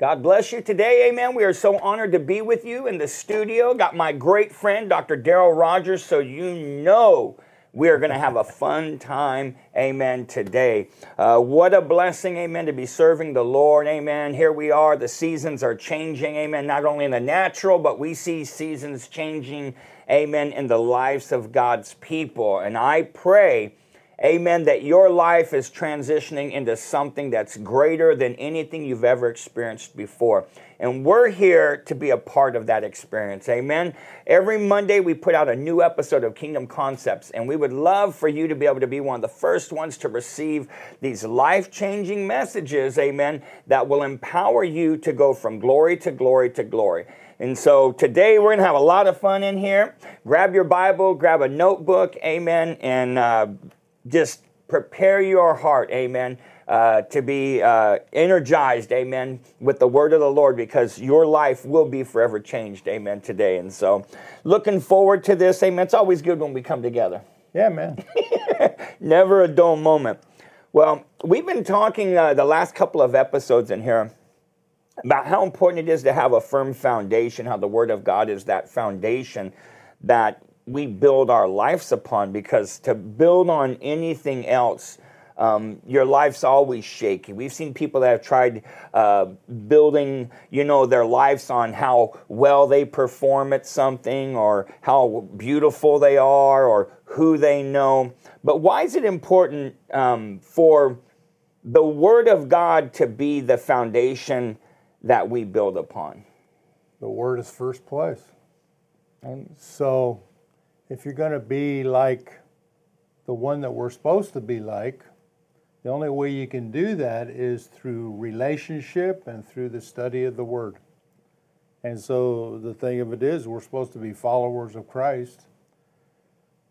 God bless you today, amen. We are so honored to be with you in the studio. Got my great friend, Dr. Daryl Rogers, so you know we are going to have a fun time, amen, today. Uh, what a blessing, amen, to be serving the Lord, amen. Here we are, the seasons are changing, amen, not only in the natural, but we see seasons changing, amen, in the lives of God's people. And I pray Amen. That your life is transitioning into something that's greater than anything you've ever experienced before. And we're here to be a part of that experience. Amen. Every Monday, we put out a new episode of Kingdom Concepts, and we would love for you to be able to be one of the first ones to receive these life changing messages, amen, that will empower you to go from glory to glory to glory. And so today we're going to have a lot of fun in here. Grab your Bible, grab a notebook, amen, and uh, just prepare your heart, amen, uh, to be uh, energized, amen, with the word of the Lord because your life will be forever changed, amen, today. And so, looking forward to this, amen. It's always good when we come together. Yeah, man. Never a dull moment. Well, we've been talking uh, the last couple of episodes in here about how important it is to have a firm foundation, how the Word of God is that foundation that we build our lives upon because to build on anything else, um, your life's always shaky. We've seen people that have tried uh, building, you know, their lives on how well they perform at something or how beautiful they are or who they know. But why is it important um, for the Word of God to be the foundation that we build upon? The Word is first place. And so if you're going to be like the one that we're supposed to be like, the only way you can do that is through relationship and through the study of the Word. And so the thing of it is, we're supposed to be followers of Christ.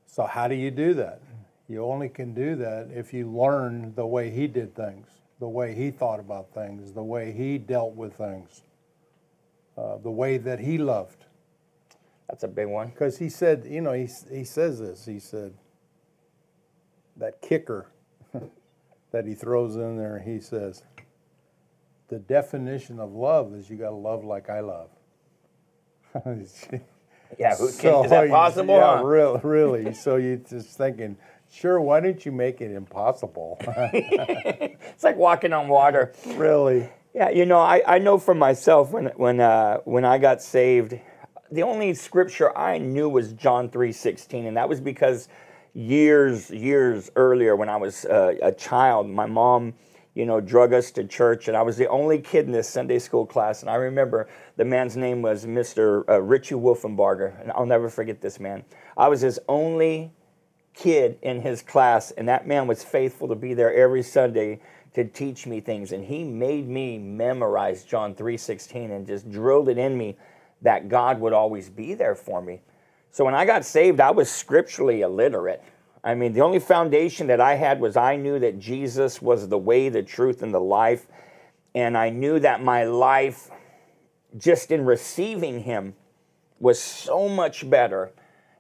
So, how do you do that? You only can do that if you learn the way He did things, the way He thought about things, the way He dealt with things, uh, the way that He loved. That's a big one. Because he said, you know, he, he says this. He said, that kicker that he throws in there, he says, the definition of love is you got to love like I love. yeah, who, so, is that possible? Yeah, huh? really, really. so you're just thinking, sure, why don't you make it impossible? it's like walking on water. Really? Yeah, you know, I, I know for myself when when uh, when I got saved, the only scripture I knew was John 3:16 and that was because years years earlier when I was uh, a child my mom you know drug us to church and I was the only kid in this Sunday school class and I remember the man's name was Mr. Uh, Richie Wolfenbarger and I'll never forget this man I was his only kid in his class and that man was faithful to be there every Sunday to teach me things and he made me memorize John 3:16 and just drilled it in me that God would always be there for me. So when I got saved, I was scripturally illiterate. I mean, the only foundation that I had was I knew that Jesus was the way, the truth, and the life. And I knew that my life, just in receiving Him, was so much better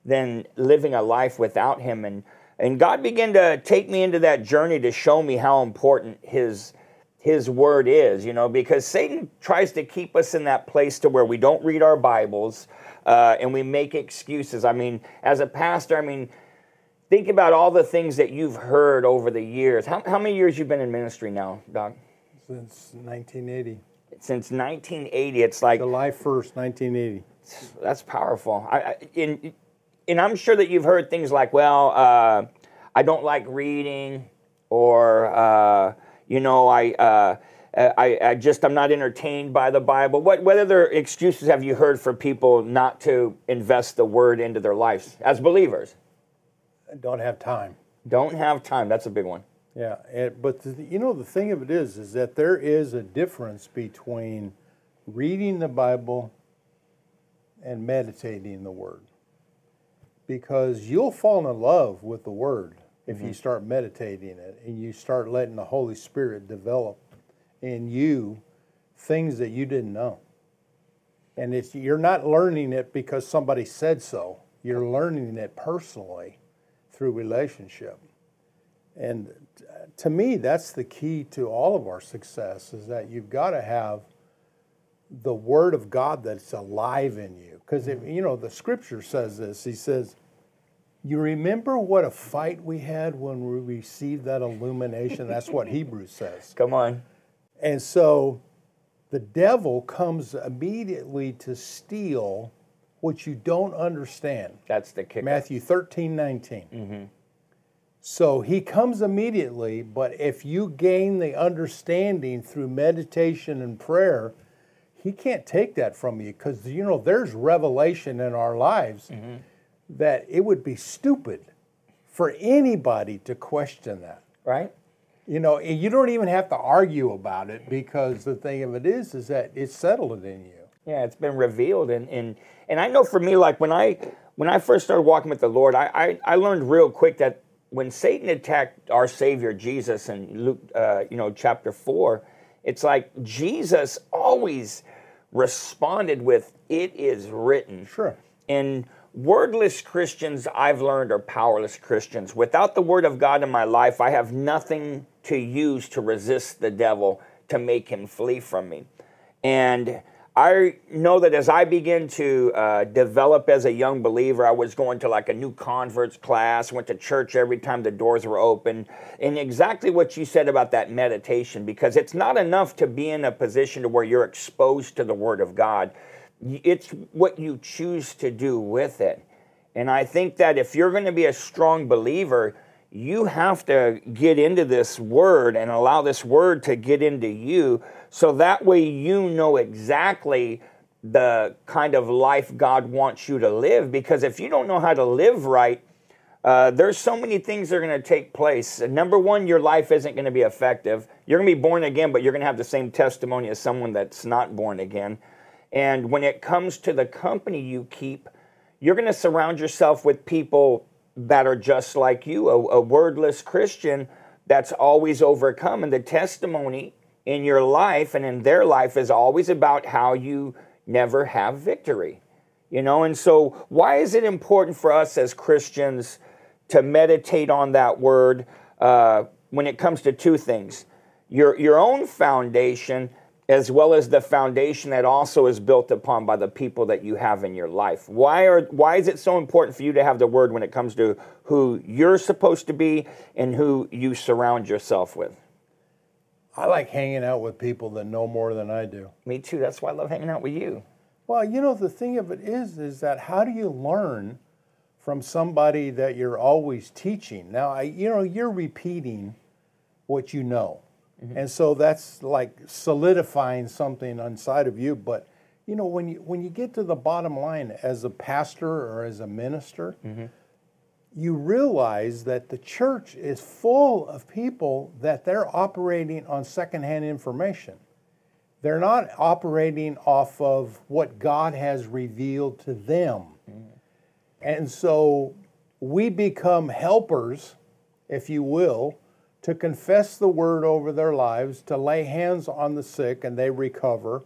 than living a life without Him. And, and God began to take me into that journey to show me how important His his word is, you know, because Satan tries to keep us in that place to where we don't read our Bibles uh, and we make excuses. I mean, as a pastor, I mean, think about all the things that you've heard over the years. How, how many years you've been in ministry now, Doc? Since 1980. Since 1980, it's like July 1st, 1980. That's powerful. I, I, in, and I'm sure that you've heard things like, "Well, uh, I don't like reading," or uh, you know, I, uh, I, I, just I'm not entertained by the Bible. What what other excuses have you heard for people not to invest the Word into their lives as believers? Don't have time. Don't have time. That's a big one. Yeah, it, but the, you know the thing of it is, is that there is a difference between reading the Bible and meditating the Word, because you'll fall in love with the Word if mm-hmm. you start meditating it and you start letting the Holy Spirit develop in you things that you didn't know. And it's you're not learning it because somebody said so. You're learning it personally through relationship. And to me, that's the key to all of our success is that you've got to have the word of God that's alive in you. Because, you know, the scripture says this. He says, You remember what a fight we had when we received that illumination? That's what Hebrews says. Come on. And so the devil comes immediately to steal what you don't understand. That's the kicker. Matthew 13, 19. Mm-hmm. So he comes immediately, but if you gain the understanding through meditation and prayer, he can't take that from you because, you know, there's revelation in our lives mm-hmm. That it would be stupid for anybody to question that. Right? You know, and you don't even have to argue about it because the thing of it is, is that it's settled in you. Yeah, it's been revealed, and and and I know for me, like when I when I first started walking with the Lord, I I, I learned real quick that when Satan attacked our Savior Jesus in Luke, uh, you know, chapter four, it's like Jesus always responded with, "It is written." Sure. And wordless Christians, I've learned, are powerless Christians. Without the Word of God in my life, I have nothing to use to resist the devil to make him flee from me. And I know that as I began to uh, develop as a young believer, I was going to like a new converts class, went to church every time the doors were open. And exactly what you said about that meditation, because it's not enough to be in a position to where you're exposed to the Word of God it's what you choose to do with it. And I think that if you're going to be a strong believer, you have to get into this word and allow this word to get into you so that way you know exactly the kind of life God wants you to live. Because if you don't know how to live right, uh, there's so many things that are going to take place. Number one, your life isn't going to be effective. You're going to be born again, but you're going to have the same testimony as someone that's not born again. And when it comes to the company you keep, you're going to surround yourself with people that are just like you, a, a, wordless Christian that's always overcome. And the testimony in your life and in their life is always about how you never have victory. You know, and so why is it important for us as Christians to meditate on that word uh, when it comes to two things? Your, your own foundation as well as the foundation that also is built upon by the people that you have in your life. Why are why is it so important for you to have the word when it comes to who you're supposed to be and who you surround yourself with? I like hanging out with people that know more than I do. Me too. That's why I love hanging out with you. Well, you know the thing of it is is that how do you learn from somebody that you're always teaching? Now, I, you know, you're repeating what you know. Mm-hmm. And so that's like solidifying something inside of you. But you know, when you when you get to the bottom line as a pastor or as a minister, mm-hmm. you realize that the church is full of people that they're operating on secondhand information. They're not operating off of what God has revealed to them. Mm-hmm. And so we become helpers, if you will, to confess the word over their lives, to lay hands on the sick and they recover.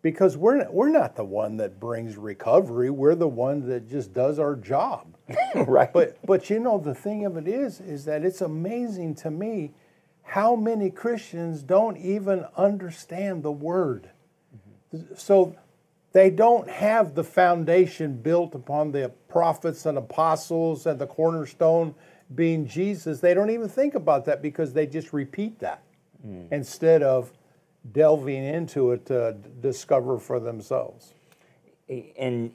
Because we're, we're not the one that brings recovery, we're the one that just does our job. right. But, but you know, the thing of it is, is that it's amazing to me how many Christians don't even understand the word. Mm-hmm. So they don't have the foundation built upon the prophets and apostles and the cornerstone being Jesus, they don't even think about that because they just repeat that mm. instead of delving into it to discover for themselves. And,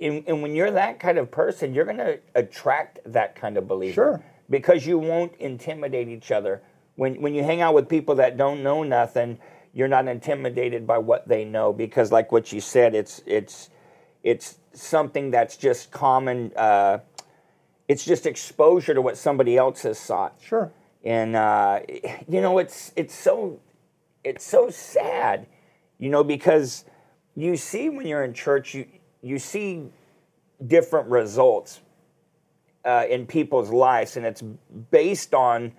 and, and when you're that kind of person, you're going to attract that kind of believer. Sure. Because you won't intimidate each other. When, when you hang out with people that don't know nothing, you're not intimidated by what they know because, like what you said, it's, it's, it's something that's just common. Uh, it's just exposure to what somebody else has sought. Sure. And uh, you know, it's it's so it's so sad, you know, because you see when you're in church, you you see different results uh, in people's lives, and it's based on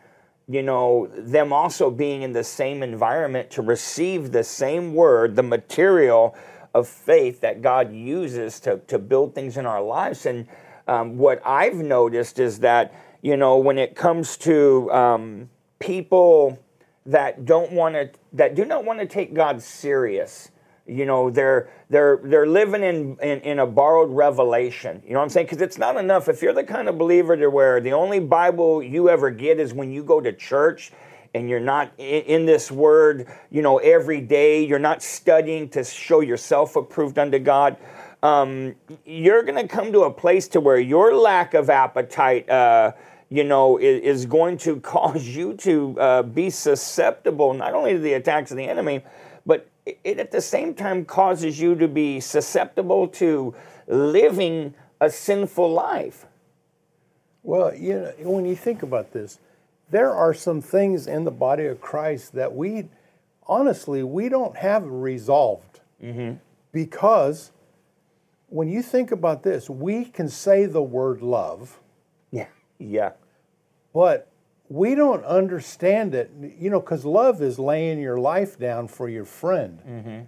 you know them also being in the same environment to receive the same word, the material of faith that God uses to to build things in our lives, and um, what I've noticed is that, you know, when it comes to um, people that don't want to, that do not want to take God serious, You know, they're they're they're living in, in, in a borrowed revelation. You know what I'm saying? Because it's not enough if you're the kind of believer to where the only Bible you ever get is when you go to church and you're not in, in this word, you know, every day. You're not studying to show yourself approved unto God. Um, you're going to come to a place to where your lack of appetite. Uh, you know, is, is, going to cause you to uh, be susceptible not only to the attacks of the enemy, but it at the same time causes you to be susceptible to living a sinful life. Well, you know, when you think about this, there are some things in the body of Christ that we, honestly, we don't have resolved. Mm-hmm. Because when you think about this, we can say the word love. Yeah. Yeah. But we don't understand it, you know, because love is laying your life down for your friend. Mm-hmm.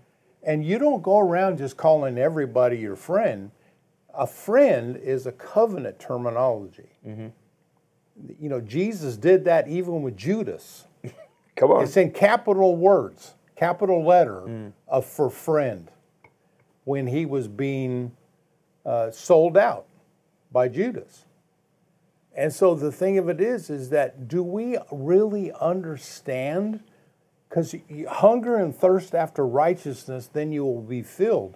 And you don't go around just calling everybody your friend. A friend is a covenant terminology. Mm-hmm. You know, Jesus did that even with Judas. Come on. It's in capital words, capital letter mm. of for friend when he was being uh, sold out by Judas. And so the thing of it is, is that do we really understand? Because hunger and thirst after righteousness, then you will be filled.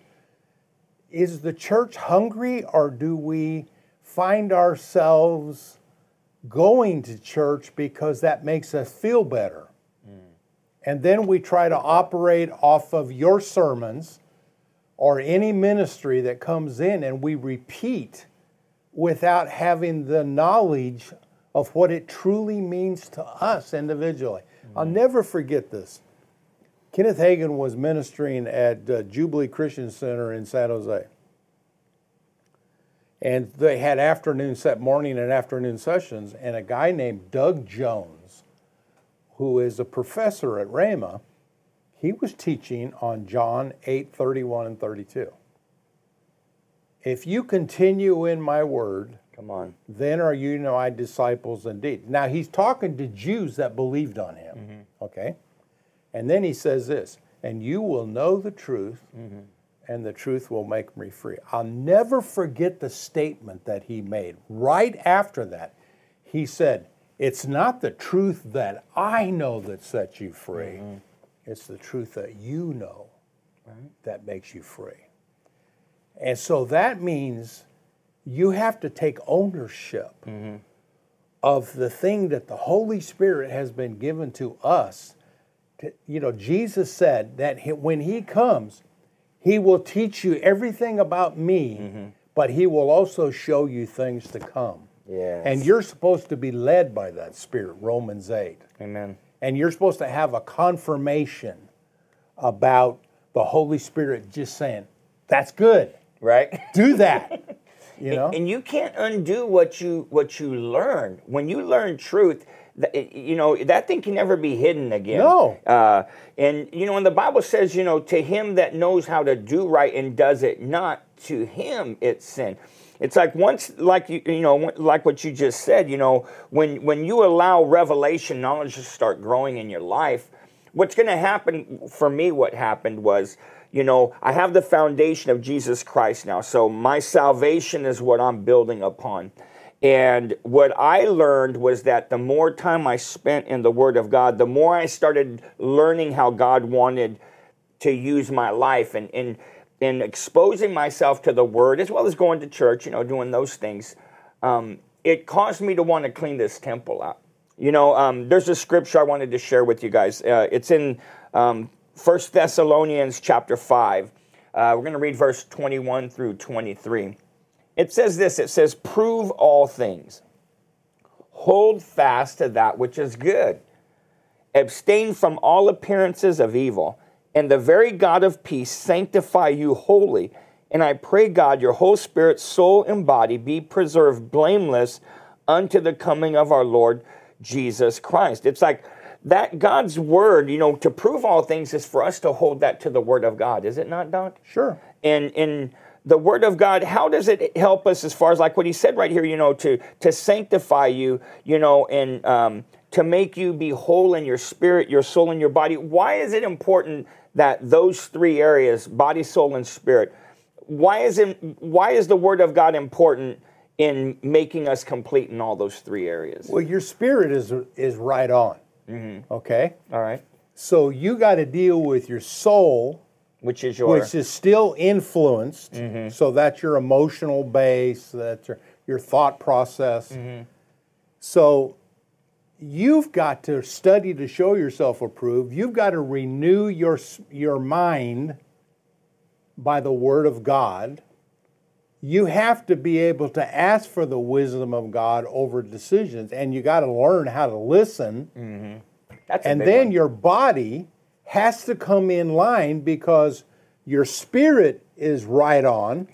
Is the church hungry, or do we find ourselves going to church because that makes us feel better? Mm. And then we try to operate off of your sermons or any ministry that comes in and we repeat without having the knowledge of what it truly means to us individually. Mm-hmm. I'll never forget this. Kenneth Hagin was ministering at uh, Jubilee Christian Center in San Jose. And they had afternoon set morning and afternoon sessions, and a guy named Doug Jones, who is a professor at Rhema, he was teaching on John 8, 31 and 32. If you continue in my word, come on, then are you my disciples indeed. Now he's talking to Jews that believed on him. Mm-hmm. Okay? And then he says this, and you will know the truth, mm-hmm. and the truth will make me free. I'll never forget the statement that he made right after that. He said, It's not the truth that I know that sets you free, mm-hmm. It's the truth that you know right. that makes you free. And so that means you have to take ownership mm-hmm. of the thing that the Holy Spirit has been given to us. You know, Jesus said that when He comes, He will teach you everything about me, mm-hmm. but He will also show you things to come. Yes. And you're supposed to be led by that Spirit, Romans 8. Amen. And you're supposed to have a confirmation about the Holy Spirit just saying, that's good right? Do that. You know? And, and you can't undo what you what you learn. When you learn truth, you know that thing can never be hidden again. No. Uh, and you know, when the Bible says, you know, to him that knows how to do right and does it not, to him it's sin. It's like once, like you, you know, like what you just said. You know, when when you allow revelation knowledge to start growing in your life, what's going to happen for me? What happened was you know, I have the foundation of Jesus Christ now. So my salvation is what I'm building upon. And what I learned was that the more time I spent in the Word of God, the more I started learning how God wanted to use my life and, and, and exposing myself to the Word, as well as going to church, you know, doing those things. Um, it caused me to want to clean this temple out. You know, um, there's a scripture I wanted to share with you guys. Uh, it's in um, First Thessalonians chapter 5. Uh, we're going to read verse 21 through 23. It says this it says, Prove all things, hold fast to that which is good, abstain from all appearances of evil, and the very God of peace sanctify you wholly. And I pray, God, your whole spirit, soul, and body be preserved blameless unto the coming of our Lord Jesus Christ. It's like that God's word, you know, to prove all things is for us to hold that to the word of God, is it not, Don? Sure. And in the word of God, how does it help us as far as like what he said right here, you know, to to sanctify you, you know, and um, to make you be whole in your spirit, your soul, and your body. Why is it important that those three areas, body, soul, and spirit, why is it, why is the word of God important in making us complete in all those three areas? Well, your spirit is is right on. Mm-hmm. Okay, All right. so you got to deal with your soul, Which is your which is still influenced. Mm-hmm. So that's your emotional base. That's your your thought process. Mm-hmm. So you've got to study to show yourself approved. You've got to renew your your mind by the word of God. You have to be able to ask for the wisdom of God over decisions, and you got to learn how to listen. that's And then one. your body has to come in line because your spirit is right on.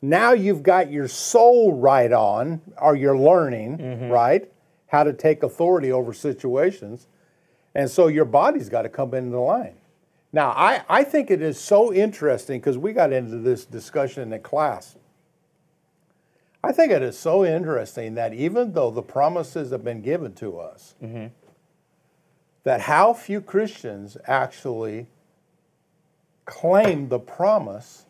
Now you've got your soul right on, or you're learning, Mm-hmm. right? How to take authority over situations. And so your body's got to come into line. Now, I, I think it is so interesting because we got into this discussion in the class. I think it is so interesting that even though the promises have been given to us, mm-hmm. that how few Christians actually claim the promise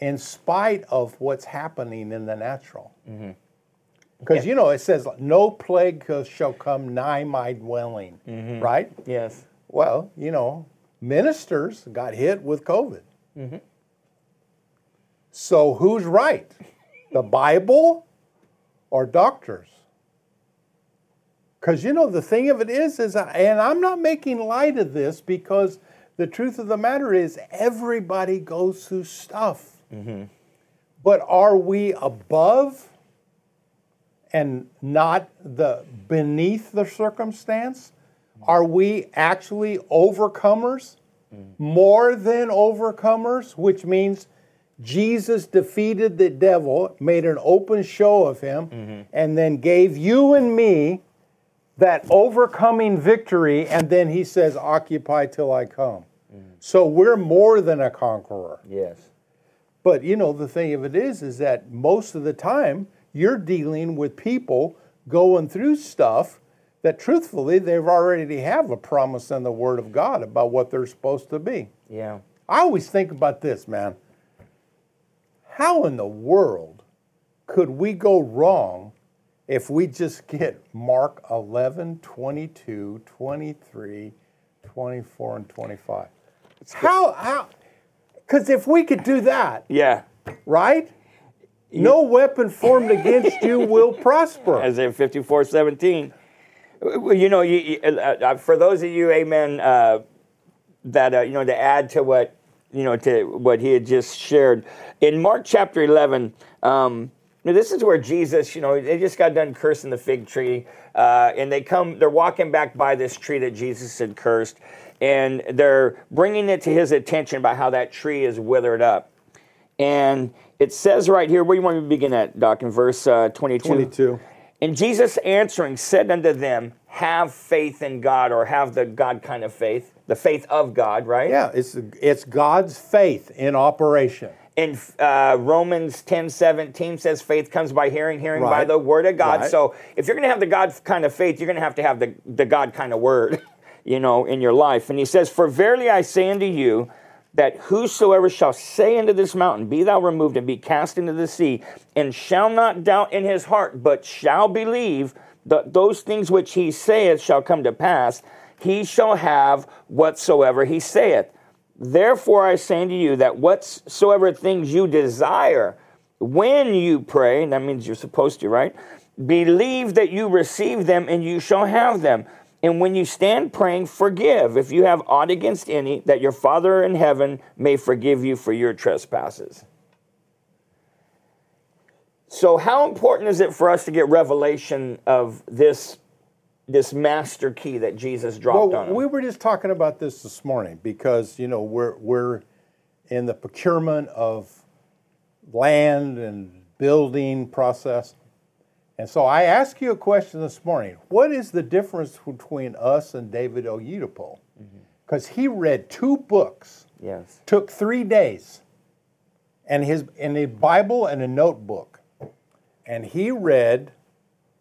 in spite of what's happening in the natural. Mm-hmm. Because you know it says, "No plague shall come nigh my dwelling," mm-hmm. right? yes. Well, you know, ministers got hit with COVID. Mm-hmm. So who's right? The Bible or doctors? Because you know the thing of it is, is and I'm not making light of this because the truth of the matter is everybody goes through stuff. Mm-hmm. But are we above and not the beneath the circumstance? Are we actually overcomers? Mm. More than overcomers, which means Jesus defeated the devil, made an open show of him, mm-hmm. and then gave you and me that overcoming victory, and then he says, Occupy till I come. Mm. So we're more than a conqueror. Yes. But you know, the thing of it is, is that most of the time you're dealing with people going through stuff that truthfully they've already have a promise in the Word of God about what they're supposed to be. Yeah. I always think about this, man. How in the world could we go wrong if we just get Mark 11, 22, 23, 24, and 25? How, how, because if we could do that, Yeah. right? No weapon formed against you will prosper. Isaiah 54 17. Well, You know, you, you- uh, uh, for those of you, amen, uh, that, uh, you know, to add to what, you know, to what he had just shared, in Mark chapter 11, um, this is where Jesus, you know, they just got done cursing the fig tree, uh, and they come, they're walking back by this tree that Jesus had cursed, and they're bringing it to his attention about how that tree is withered up. And it says right here, where do you want me to begin at, Doc, in verse uh, 22? 22. And Jesus answering said unto them, Have faith in God, or have the God kind of faith, the faith of God, right? Yeah, it's, it's God's faith in operation. And uh, Romans 10 17 says, Faith comes by hearing, hearing by the word of God. Right. So if you're going to have the God kind of faith, you're going to have to have the, the God kind of word, you know, in your life. And he says, For verily I say unto you, that whosoever shall say unto this mountain, Be thou removed and be cast into the sea, and shall not doubt in his heart, but shall believe that those things which he saith shall come to pass, he shall have whatsoever he saith. Therefore I say unto you that whatsoever things you desire when you pray, that means you're supposed to, right? Believe that you receive them and you shall have them. And when you stand praying, forgive if you have aught against any, that your Father in heaven may forgive you for your trespasses. So, how important is it for us to get revelation of this, this master key that Jesus dropped Well, on? we were just talking about this this morning because you know we're we're in the procurement of land and building process, and so I asked you a question this morning. What is the difference between us and David Oyedepo? Because he read two books, yes. took three days, and his in a Bible and a notebook, and he read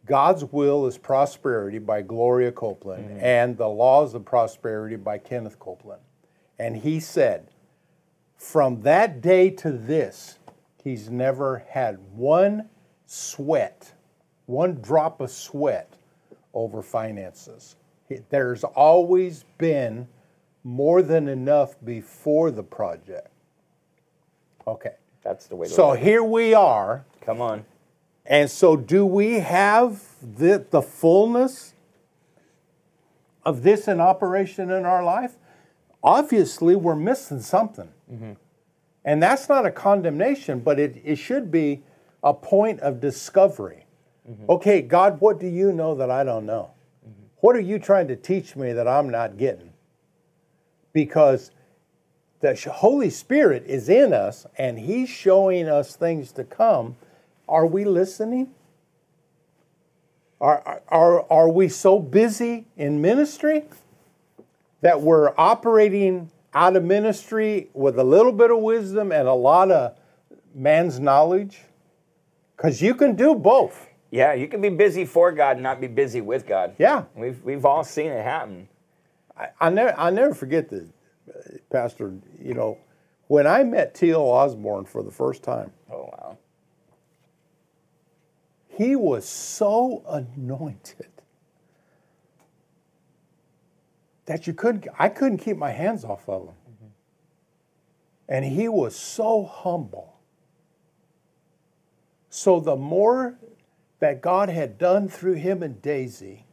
God's Will is Prosperity by Gloria Copeland mm-hmm. and The Laws of Prosperity by Kenneth Copeland. And he said, from that day to this, he's never had one sweat, one drop of sweat over finances. There's always been more than enough before the project. Okay. That's the way. so here we are. Come on. And so, do we have the, the fullness of this in operation in our life? Obviously, we're missing something. Mm-hmm. And that's not a condemnation, but it, it should be a point of discovery. Mm-hmm. Okay, God, what do you know that I don't know? Mm-hmm. What are you trying to teach me that I'm not getting? Because the Holy Spirit is in us and He's showing us things to come. Are we listening? Are, are, are we so busy in ministry that we're operating out of ministry with a little bit of wisdom and a lot of man's knowledge? Because you can do both. Yeah, you can be busy for God and not be busy with God. Yeah. We've, we've all seen it happen. I, I never, I never forget the Pastor, you know, when I met T.L. Osborn for the first time. Oh, wow. He was so anointed. that you couldn't, I couldn't keep my hands off of him. Mm-hmm. And he was so humble. So the more that God had done through him and Daisy,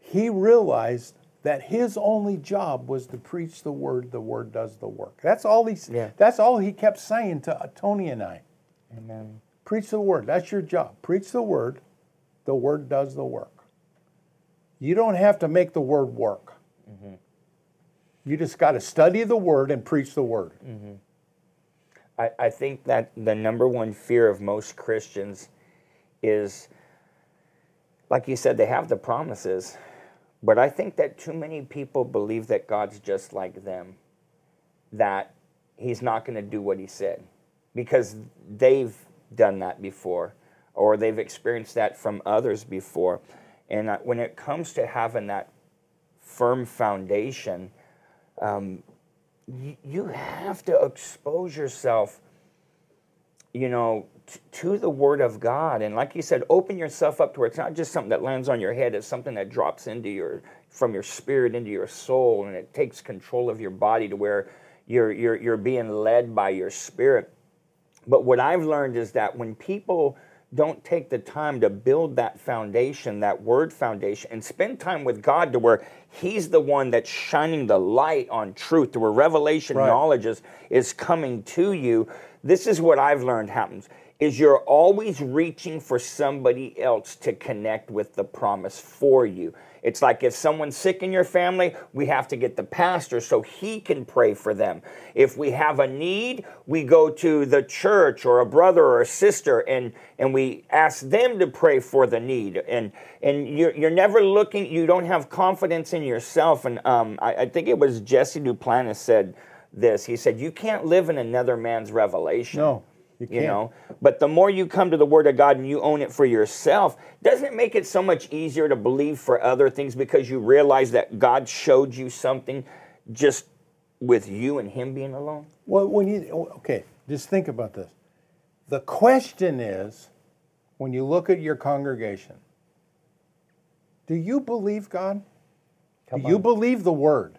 he realized that his only job was to preach the word, the word does the work. That's all he yeah. that's all he kept saying to Tony and I. Amen. Preach the word. That's your job. Preach the word. The word does the work. You don't have to make the word work. Mm-hmm. You just got to study the word and preach the word. Mm-hmm. I, I think that the number one fear of most Christians is, like you said, they have the promises, but I think that too many people believe that God's just like them, that He's not going to do what He said because they've done that before or they've experienced that from others before. And when it comes to having that firm foundation, um, you, you have to expose yourself, you know, t- to the Word of God. And like you said, open yourself up to where it's not just something that lands on your head, it's something that drops into your, from your spirit into your soul, and it takes control of your body to where you're, you're, you're being led by your spirit. But what I've learned is that when people don't take the time to build that foundation, that word foundation, and spend time with God to where He's the one that's shining the light on truth, to where revelation right. knowledge is, is coming to you. This is what I've learned happens is you're always reaching for somebody else to connect with the promise for you. It's like if someone's sick in your family, we have to get the pastor so he can pray for them. If we have a need, we go to the church or a brother or a sister and, and we ask them to pray for the need. And, and you're, you're never looking, you don't have confidence in yourself. And um, I, I think it was Jesse Duplantis said this. He said, You can't live in another man's revelation. No. You, you, know but the more you come to the word of god and you own it for yourself doesn't it make it so much easier to believe for other things because you realize that god showed you something just with you and him being alone? Well when you okay just think about this. The question is when you look at your congregation do you believe god? Come do on. you believe the word?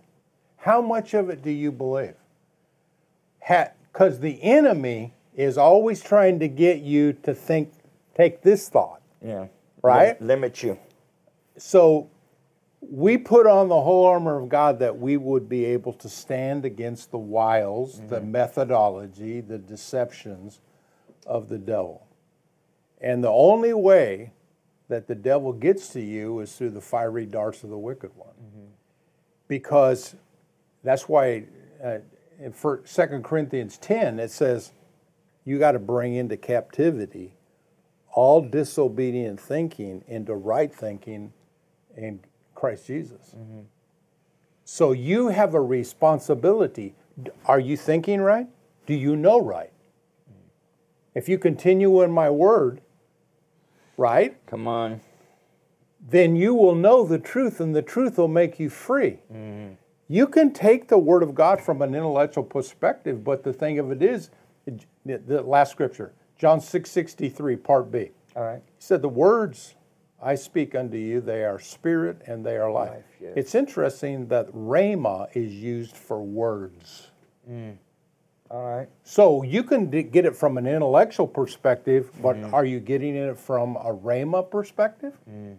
How much of it do you believe? Because the enemy is always trying to get you to think, take this thought. Yeah. Right? limit you. So we put on the whole armor of God that we would be able to stand against the wiles, mm-hmm. the methodology, the deceptions of the devil. And the only way that the devil gets to you is through the fiery darts of the wicked one. Mm-hmm. Because that's why uh, in 2 Corinthians 10 it says, you got to bring into captivity all disobedient thinking into right thinking in Christ Jesus. Mm-hmm. So you have a responsibility. Are you thinking right? Do you know right? Mm-hmm. If you continue in my word, right? Come on. Then you will know the truth, and the truth will make you free. You can take the Word of God from an intellectual perspective, but the thing of it is, the last scripture, John six sixty three, part B. All right. He said, The words I speak unto you, they are spirit and they are life. Life, yes. It's interesting that rhema is used for words. Mm. All right. So you can d- get it from an intellectual perspective, but mm-hmm. are you getting it from a rhema perspective? Mm.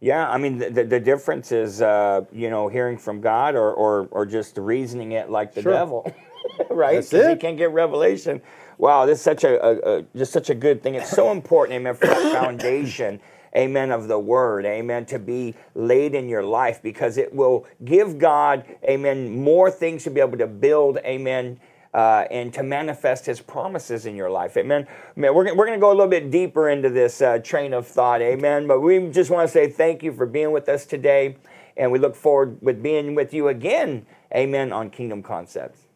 Yeah, I mean the, the, the difference is uh, you know hearing from God or, or or just reasoning it like the Sure. devil, right? That's it. can't get revelation. Wow, this is such a, a, a just such a good thing. It's so important, amen, for that foundation, amen, of the word, amen, to be laid in your life because it will give God, amen, more things to be able to build, amen. Uh, and to manifest his promises in your life. Amen. Amen. We're, we're going to go a little bit deeper into this uh, train of thought. Amen. But we just want to say thank you for being with us today. And we look forward with being with you again. Amen. On Kingdom Concepts.